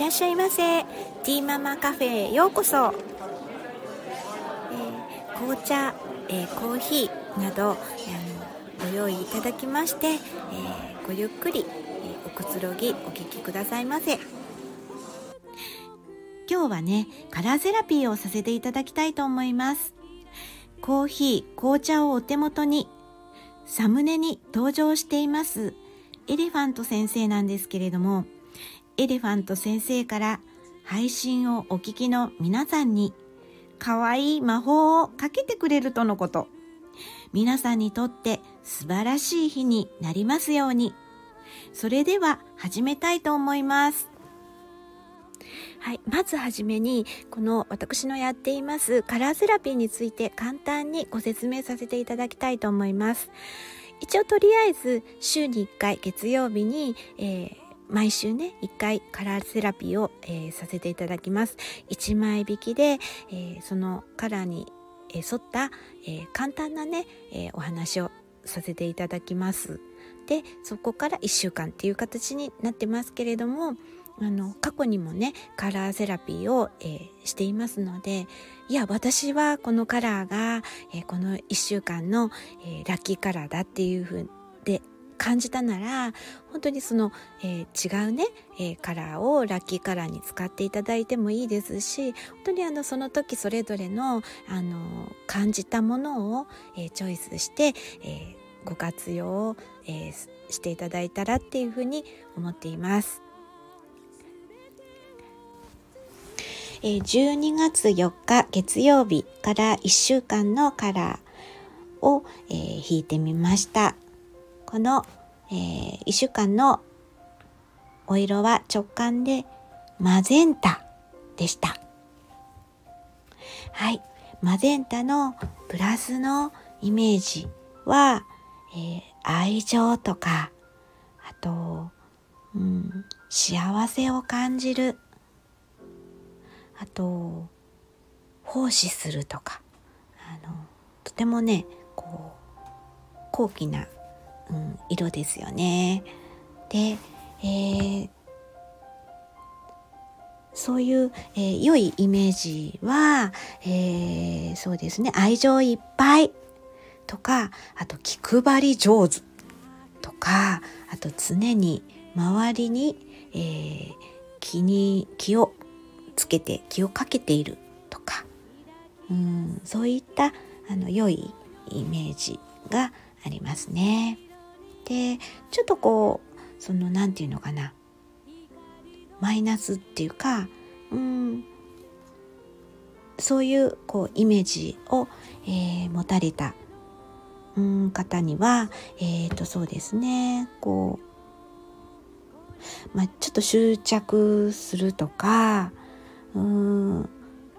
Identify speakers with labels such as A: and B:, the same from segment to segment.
A: らっしゃいませ。ティーママカフェへようこそ、えー、紅茶、えー、コーヒーなど、えー、ご用意いただきまして、えごゆっくり、えおくつろぎお聞きくださいませ。今日はねカラーセラピーをさせていただきたいと思います。コーヒー紅茶をお手元にサムネに登場していますエレファント先生なんですけれどもエレファント先生から配信をお聞きの皆さんに可愛い魔法をかけてくれるとのこと。皆さんにとって素晴らしい日になりますように。それでは始めたいと思います。はい。まずはじめに、この私のやっていますカラーセラピーについて簡単にご説明させていただきたいと思います。一応とりあえず週に1回月曜日に、えー、毎週ね、1回カラーセラピーを、えー、させていただきます。1枚引きで、えー、そのカラーに、沿った、え簡単なね、えお話をさせていただきます。で、そこから1週間っていう形になってますけれども、あの過去にもねカラーセラピーを、えー、していますのでいや私はこのカラーが、えー、この1週間の、えー、ラッキーカラーだっていう風で感じたなら本当にその、えー、違うね、えー、カラーをラッキーカラーに使っていただいてもいいですし本当にあのその時それぞれのあの感じたものを、えー、チョイスして、えご活用を、えしていただいたらっていうふうに思っています。え12月4日月曜日から1週間のカラーを、え引いてみました。この、えー、1週間のお色は直感でマゼンタでした。はい。マゼンタのプラスのイメージは、えー、愛情とか、あと、うん、幸せを感じる。あと、奉仕するとか、あの、とてもね、こう、高貴なうん、色ですよね。で、えー、そういう、えー、良いイメージは、えー、そうですね愛情いっぱいとかあと気配り上手とかあと常に周りに、えー、気に気をつけて気をかけているとか、うん、そういったあの良いイメージがありますね。でちょっとこうその何て言うのかな。マイナスっていうかうんそういうこうイメージを、えー、持たれたうん方にはえっ、ー、とそうですねこう、まあ、ちょっと執着するとかうん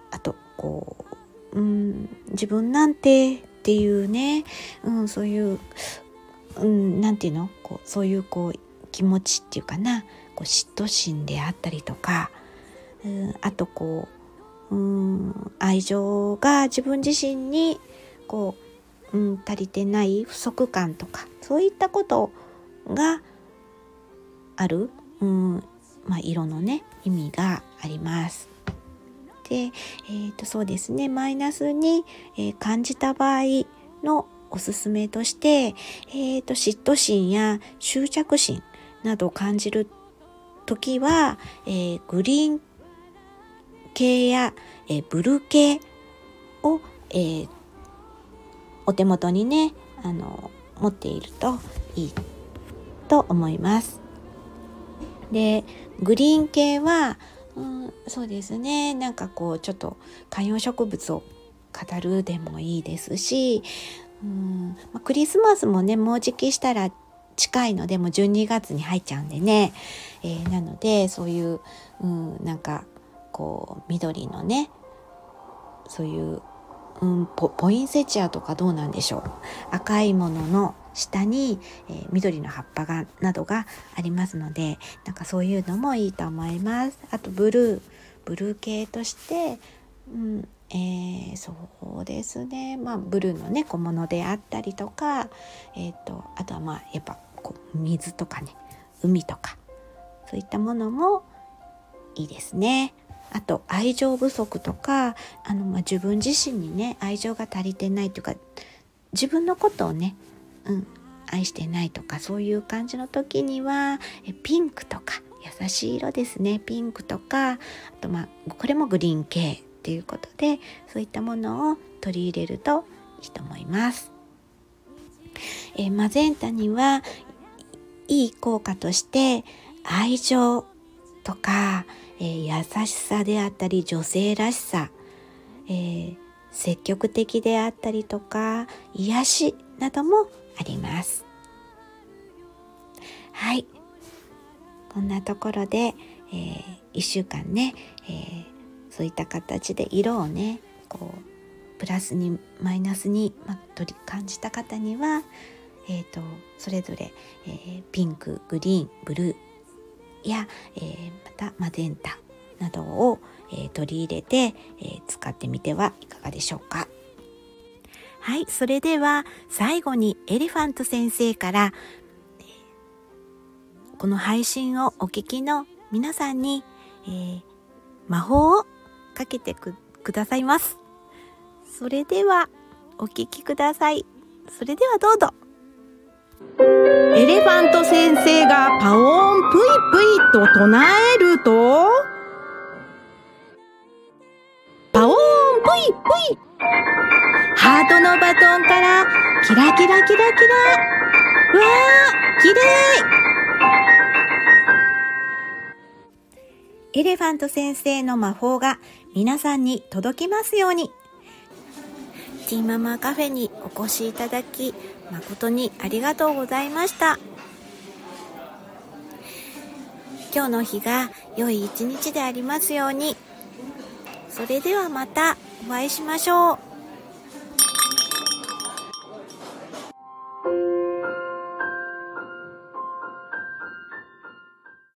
A: あとこううん自分なんてっていうね、うん、そういううん、なんていうの？こうそういうこう気持ちっていうかな。こう嫉妬心であったりとか、うん、あとこう、うん、愛情が自分自身にこう、うん、足りてない不足感とか。そういったことがある、うんまあ、色のね意味があります。で、えー、とそうですね。マイナスに、えー、感じた場合のおすすめとして、えーと、嫉妬心や執着心などを感じる時は、えー、グリーン系や、えー、ブルー系を、えー、お手元にねあの持っているといいと思います。でグリーン系は、うん、そうですねなんかこうちょっと観葉植物を語るでもいいですしうん。ま、クリスマスもねもうじきしたら近いのでもう12月に入っちゃうんでね、えー、なのでそういう、うん、なんかこう緑のねそういう、うん、ポポインセチアとかどうなんでしょう。赤いものの下に、えー、緑の葉っぱがなどがありますのでなんかそういうのもいいと思います。あとブルーブルー系として、うん、えー、そうですねまあブルーのね小物であったりとか、えーと、あとはまあやっぱこう水とかね海とかそういったものもいいですね。あと愛情不足とかあの、まあ、自分自身にね愛情が足りてないというか自分のことをね、うん、愛してないとかそういう感じの時にはえピンクとか優しい色ですねピンクとかあとまあこれもグリーン系っていうことでそういったものを取り入れるといいと思います。えー、マゼンタにはいい効果として愛情とか、えー、優しさであったり女性らしさ、えー、積極的であったりとか癒しなどもあります。はい。こんなところで、えー、1週間ね、えー、そういった形で色をねこうプラスにマイナスに、ま取り感じた方には、えーと、それぞれ、えー、ピンクグリーンブルーや、えー、またマゼンタなどを、えー、取り入れて、え使ってみてはいかがでしょうか。はい、それでは最後にエレファント先生からこの配信をお聞きの皆さんに、えー、魔法をかけてくださいます。それではお聞きください。それではどうぞ。
B: エレファント先生がパオーンプイプイと唱えると、パオーンプイプイハートのバトンからキラキラキラキラわー綺麗
A: エレファント先生の魔法が皆さんに届きますように。ティーママカフェにお越しいただき、誠にありがとうございました。今日の日が良い一日でありますように。それではまたお会いしましょう。